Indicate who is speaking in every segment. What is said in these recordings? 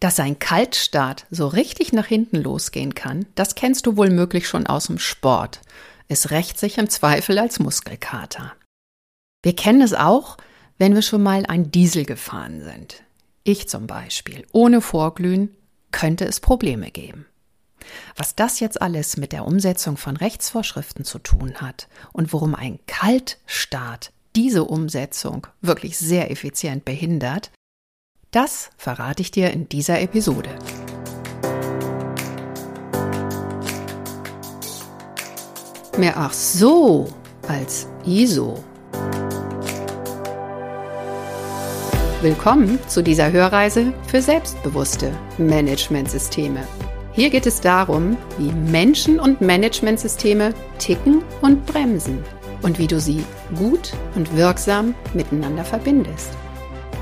Speaker 1: Dass ein Kaltstart so richtig nach hinten losgehen kann, das kennst du wohl möglich schon aus dem Sport. Es rächt sich im Zweifel als Muskelkater. Wir kennen es auch, wenn wir schon mal ein Diesel gefahren sind. Ich zum Beispiel. Ohne Vorglühen könnte es Probleme geben. Was das jetzt alles mit der Umsetzung von Rechtsvorschriften zu tun hat und worum ein Kaltstart diese Umsetzung wirklich sehr effizient behindert, das verrate ich dir in dieser Episode. Mehr ach so als ISO. Willkommen zu dieser Hörreise für selbstbewusste Managementsysteme. Hier geht es darum, wie Menschen und Managementsysteme ticken und bremsen und wie du sie gut und wirksam miteinander verbindest.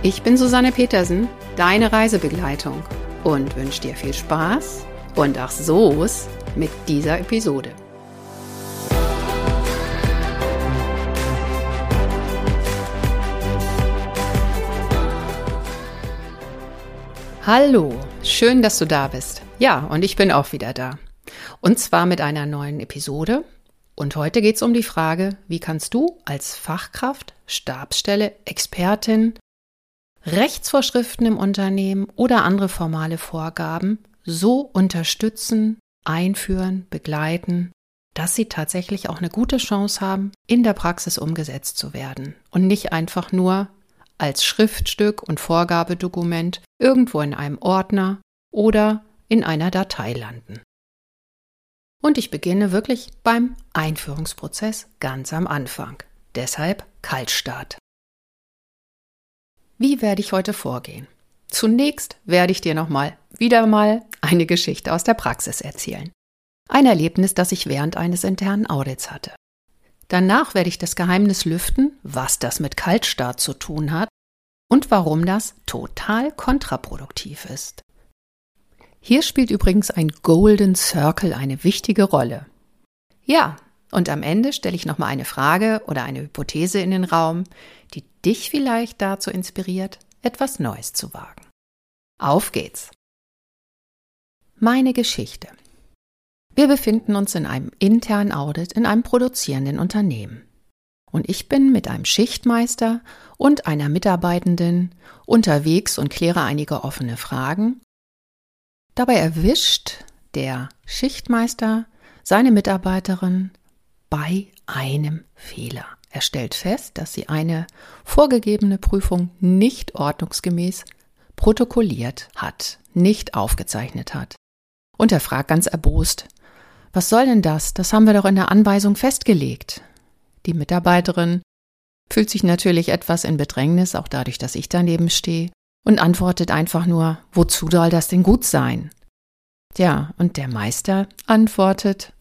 Speaker 1: Ich bin Susanne Petersen, deine Reisebegleitung und wünsche dir viel Spaß und ach so's mit dieser Episode. Hallo, schön, dass du da bist. Ja, und ich bin auch wieder da. Und zwar mit einer neuen Episode. Und heute geht es um die Frage, wie kannst du als Fachkraft, Stabsstelle, Expertin Rechtsvorschriften im Unternehmen oder andere formale Vorgaben so unterstützen, einführen, begleiten, dass sie tatsächlich auch eine gute Chance haben, in der Praxis umgesetzt zu werden und nicht einfach nur als Schriftstück und Vorgabedokument irgendwo in einem Ordner oder in einer Datei landen. Und ich beginne wirklich beim Einführungsprozess ganz am Anfang. Deshalb Kaltstart. Wie werde ich heute vorgehen? Zunächst werde ich dir nochmal, wieder mal, eine Geschichte aus der Praxis erzählen. Ein Erlebnis, das ich während eines internen Audits hatte. Danach werde ich das Geheimnis lüften, was das mit Kaltstart zu tun hat und warum das total kontraproduktiv ist. Hier spielt übrigens ein Golden Circle eine wichtige Rolle. Ja, und am Ende stelle ich nochmal eine Frage oder eine Hypothese in den Raum, die dich vielleicht dazu inspiriert, etwas Neues zu wagen. Auf geht's! Meine Geschichte. Wir befinden uns in einem internen Audit in einem produzierenden Unternehmen. Und ich bin mit einem Schichtmeister und einer Mitarbeitenden unterwegs und kläre einige offene Fragen. Dabei erwischt der Schichtmeister seine Mitarbeiterin bei einem Fehler. Er stellt fest, dass sie eine vorgegebene Prüfung nicht ordnungsgemäß protokolliert hat, nicht aufgezeichnet hat. Und er fragt ganz erbost, was soll denn das? Das haben wir doch in der Anweisung festgelegt. Die Mitarbeiterin fühlt sich natürlich etwas in Bedrängnis, auch dadurch, dass ich daneben stehe, und antwortet einfach nur, wozu soll das denn gut sein? Ja, und der Meister antwortet,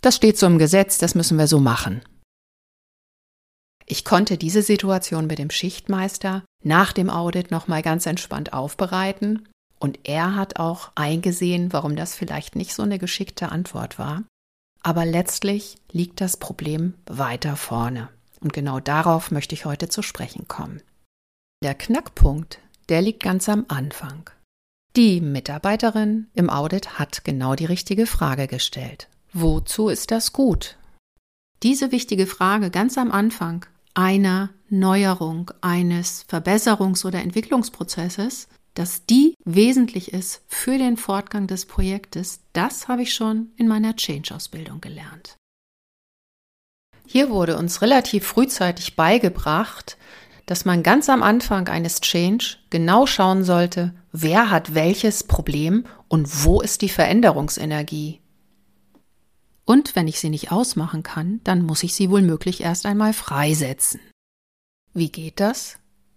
Speaker 1: das steht so im Gesetz, das müssen wir so machen. Ich konnte diese Situation mit dem Schichtmeister nach dem Audit nochmal ganz entspannt aufbereiten und er hat auch eingesehen, warum das vielleicht nicht so eine geschickte Antwort war. Aber letztlich liegt das Problem weiter vorne. Und genau darauf möchte ich heute zu sprechen kommen. Der Knackpunkt, der liegt ganz am Anfang. Die Mitarbeiterin im Audit hat genau die richtige Frage gestellt. Wozu ist das gut? Diese wichtige Frage ganz am Anfang einer Neuerung, eines Verbesserungs- oder Entwicklungsprozesses, dass die wesentlich ist für den Fortgang des Projektes, das habe ich schon in meiner Change-Ausbildung gelernt. Hier wurde uns relativ frühzeitig beigebracht, dass man ganz am Anfang eines Change genau schauen sollte, wer hat welches Problem und wo ist die Veränderungsenergie. Und wenn ich sie nicht ausmachen kann, dann muss ich sie wohl möglich erst einmal freisetzen. Wie geht das?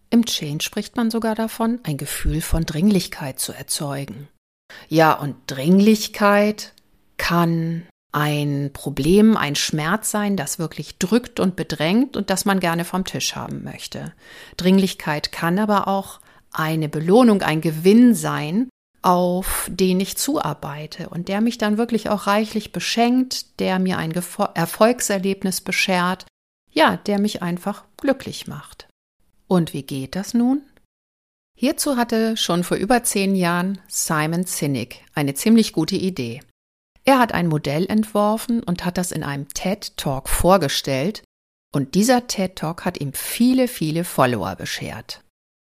Speaker 1: Im Change spricht man sogar davon, ein Gefühl von Dringlichkeit zu erzeugen. Ja, und Dringlichkeit kann ein Problem, ein Schmerz sein, das wirklich drückt und bedrängt und das man gerne vom Tisch haben möchte. Dringlichkeit kann aber auch eine Belohnung, ein Gewinn sein, auf den ich zuarbeite und der mich dann wirklich auch reichlich beschenkt, der mir ein Erfolgserlebnis beschert, ja, der mich einfach glücklich macht. Und wie geht das nun? Hierzu hatte schon vor über zehn Jahren Simon Sinek eine ziemlich gute Idee. Er hat ein Modell entworfen und hat das in einem TED Talk vorgestellt, und dieser TED Talk hat ihm viele, viele Follower beschert.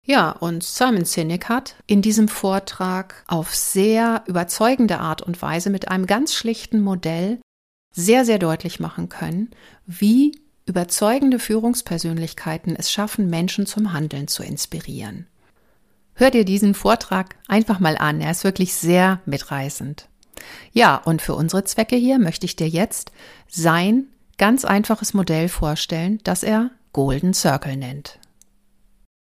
Speaker 1: Ja, und Simon Sinek hat in diesem Vortrag auf sehr überzeugende Art und Weise mit einem ganz schlichten Modell sehr, sehr deutlich machen können, wie überzeugende Führungspersönlichkeiten es schaffen, Menschen zum Handeln zu inspirieren. Hör dir diesen Vortrag einfach mal an, er ist wirklich sehr mitreißend. Ja, und für unsere Zwecke hier möchte ich dir jetzt sein ganz einfaches Modell vorstellen, das er Golden Circle nennt.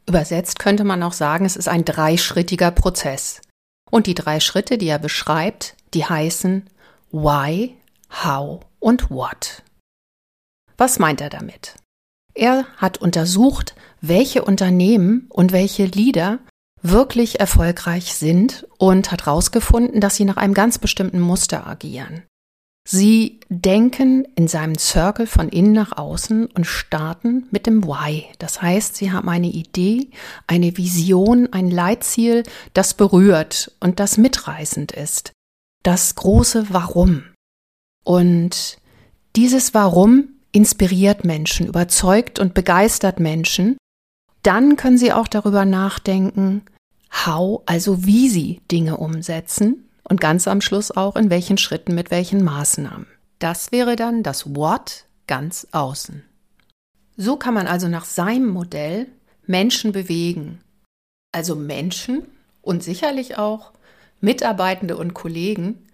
Speaker 1: Übersetzt könnte man auch sagen, es ist ein dreischrittiger Prozess. Und die drei Schritte, die er beschreibt, die heißen Why, How und What. Was meint er damit? Er hat untersucht, welche Unternehmen und welche Leader wirklich erfolgreich sind und hat herausgefunden, dass sie nach einem ganz bestimmten Muster agieren. Sie denken in seinem Circle von innen nach außen und starten mit dem Why. Das heißt, sie haben eine Idee, eine Vision, ein Leitziel, das berührt und das mitreißend ist. Das große Warum. Und dieses Warum inspiriert Menschen, überzeugt und begeistert Menschen. Dann können sie auch darüber nachdenken, how, also wie sie Dinge umsetzen und ganz am Schluss auch in welchen Schritten mit welchen Maßnahmen. Das wäre dann das What ganz außen. So kann man also nach seinem Modell Menschen bewegen. Also Menschen und sicherlich auch Mitarbeitende und Kollegen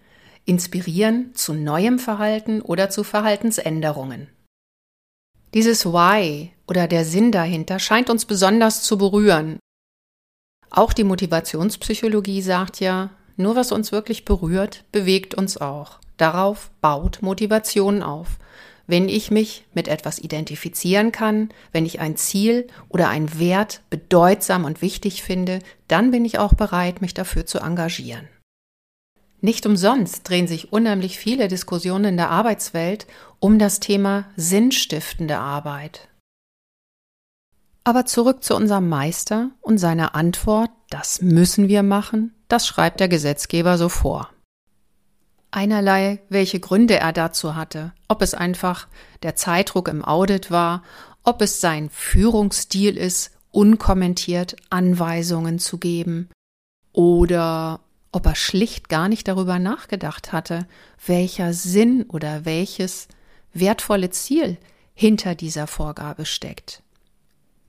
Speaker 1: inspirieren zu neuem Verhalten oder zu Verhaltensänderungen. Dieses Why oder der Sinn dahinter scheint uns besonders zu berühren. Auch die Motivationspsychologie sagt ja, nur was uns wirklich berührt, bewegt uns auch. Darauf baut Motivation auf. Wenn ich mich mit etwas identifizieren kann, wenn ich ein Ziel oder ein Wert bedeutsam und wichtig finde, dann bin ich auch bereit, mich dafür zu engagieren. Nicht umsonst drehen sich unheimlich viele Diskussionen in der Arbeitswelt um das Thema sinnstiftende Arbeit. Aber zurück zu unserem Meister und seiner Antwort, das müssen wir machen, das schreibt der Gesetzgeber so vor. Einerlei, welche Gründe er dazu hatte, ob es einfach der Zeitdruck im Audit war, ob es sein Führungsstil ist, unkommentiert Anweisungen zu geben, oder ob er schlicht gar nicht darüber nachgedacht hatte, welcher Sinn oder welches wertvolle Ziel hinter dieser Vorgabe steckt.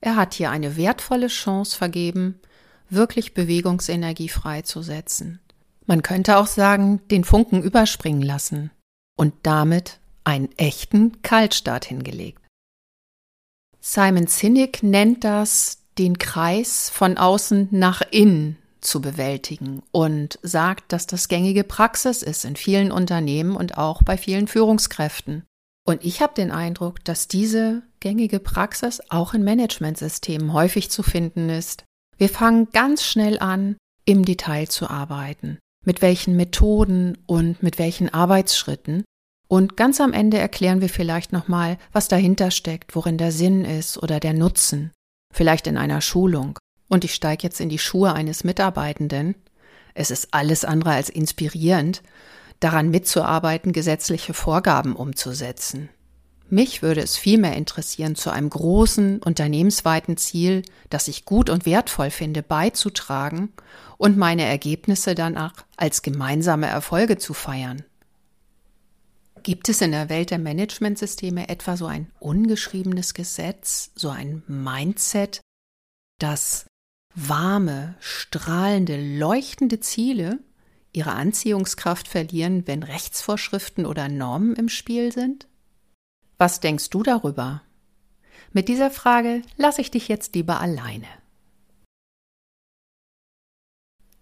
Speaker 1: Er hat hier eine wertvolle Chance vergeben, wirklich Bewegungsenergie freizusetzen. Man könnte auch sagen, den Funken überspringen lassen und damit einen echten Kaltstart hingelegt. Simon Sinek nennt das den Kreis von außen nach innen zu bewältigen und sagt, dass das gängige Praxis ist in vielen Unternehmen und auch bei vielen Führungskräften. Und ich habe den Eindruck, dass diese gängige Praxis auch in Managementsystemen häufig zu finden ist. Wir fangen ganz schnell an, im Detail zu arbeiten. Mit welchen Methoden und mit welchen Arbeitsschritten. Und ganz am Ende erklären wir vielleicht nochmal, was dahinter steckt, worin der Sinn ist oder der Nutzen. Vielleicht in einer Schulung. Und ich steige jetzt in die Schuhe eines Mitarbeitenden. Es ist alles andere als inspirierend, daran mitzuarbeiten, gesetzliche Vorgaben umzusetzen. Mich würde es vielmehr interessieren, zu einem großen unternehmensweiten Ziel, das ich gut und wertvoll finde, beizutragen und meine Ergebnisse dann auch als gemeinsame Erfolge zu feiern. Gibt es in der Welt der Managementsysteme etwa so ein ungeschriebenes Gesetz, so ein Mindset, das warme, strahlende, leuchtende Ziele ihre Anziehungskraft verlieren, wenn Rechtsvorschriften oder Normen im Spiel sind? Was denkst du darüber? Mit dieser Frage lasse ich dich jetzt lieber alleine.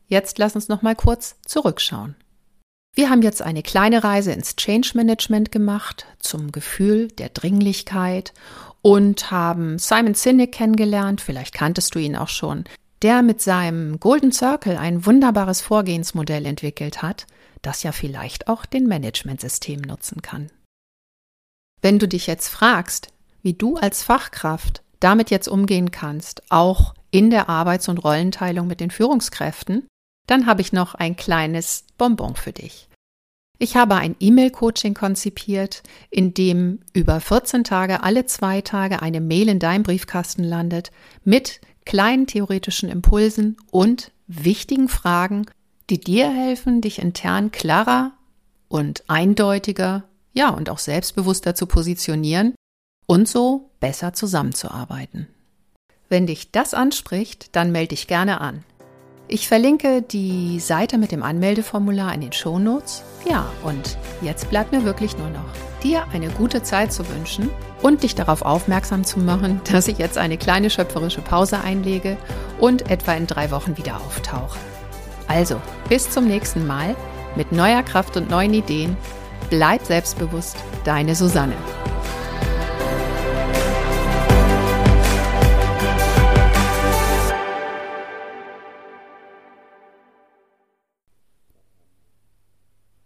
Speaker 1: Jetzt lass uns noch mal kurz zurückschauen. Wir haben jetzt eine kleine Reise ins Change Management gemacht, zum Gefühl der Dringlichkeit und haben Simon Sinek kennengelernt, vielleicht kanntest du ihn auch schon, der mit seinem Golden Circle ein wunderbares Vorgehensmodell entwickelt hat, das ja vielleicht auch den Managementsystem nutzen kann. Wenn du dich jetzt fragst, wie du als Fachkraft damit jetzt umgehen kannst, auch in der Arbeits- und Rollenteilung mit den Führungskräften, dann habe ich noch ein kleines Bonbon für dich. Ich habe ein E-Mail-Coaching konzipiert, in dem über 14 Tage alle zwei Tage eine Mail in deinem Briefkasten landet mit kleinen theoretischen Impulsen und wichtigen Fragen, die dir helfen, dich intern klarer und eindeutiger, ja, und auch selbstbewusster zu positionieren und so besser zusammenzuarbeiten. Wenn dich das anspricht, dann melde dich gerne an. Ich verlinke die Seite mit dem Anmeldeformular in den Shownotes. Ja, und jetzt bleibt mir wirklich nur noch, dir eine gute Zeit zu wünschen und dich darauf aufmerksam zu machen, dass ich jetzt eine kleine schöpferische Pause einlege und etwa in drei Wochen wieder auftauche. Also, bis zum nächsten Mal mit neuer Kraft und neuen Ideen. Bleib selbstbewusst, deine Susanne.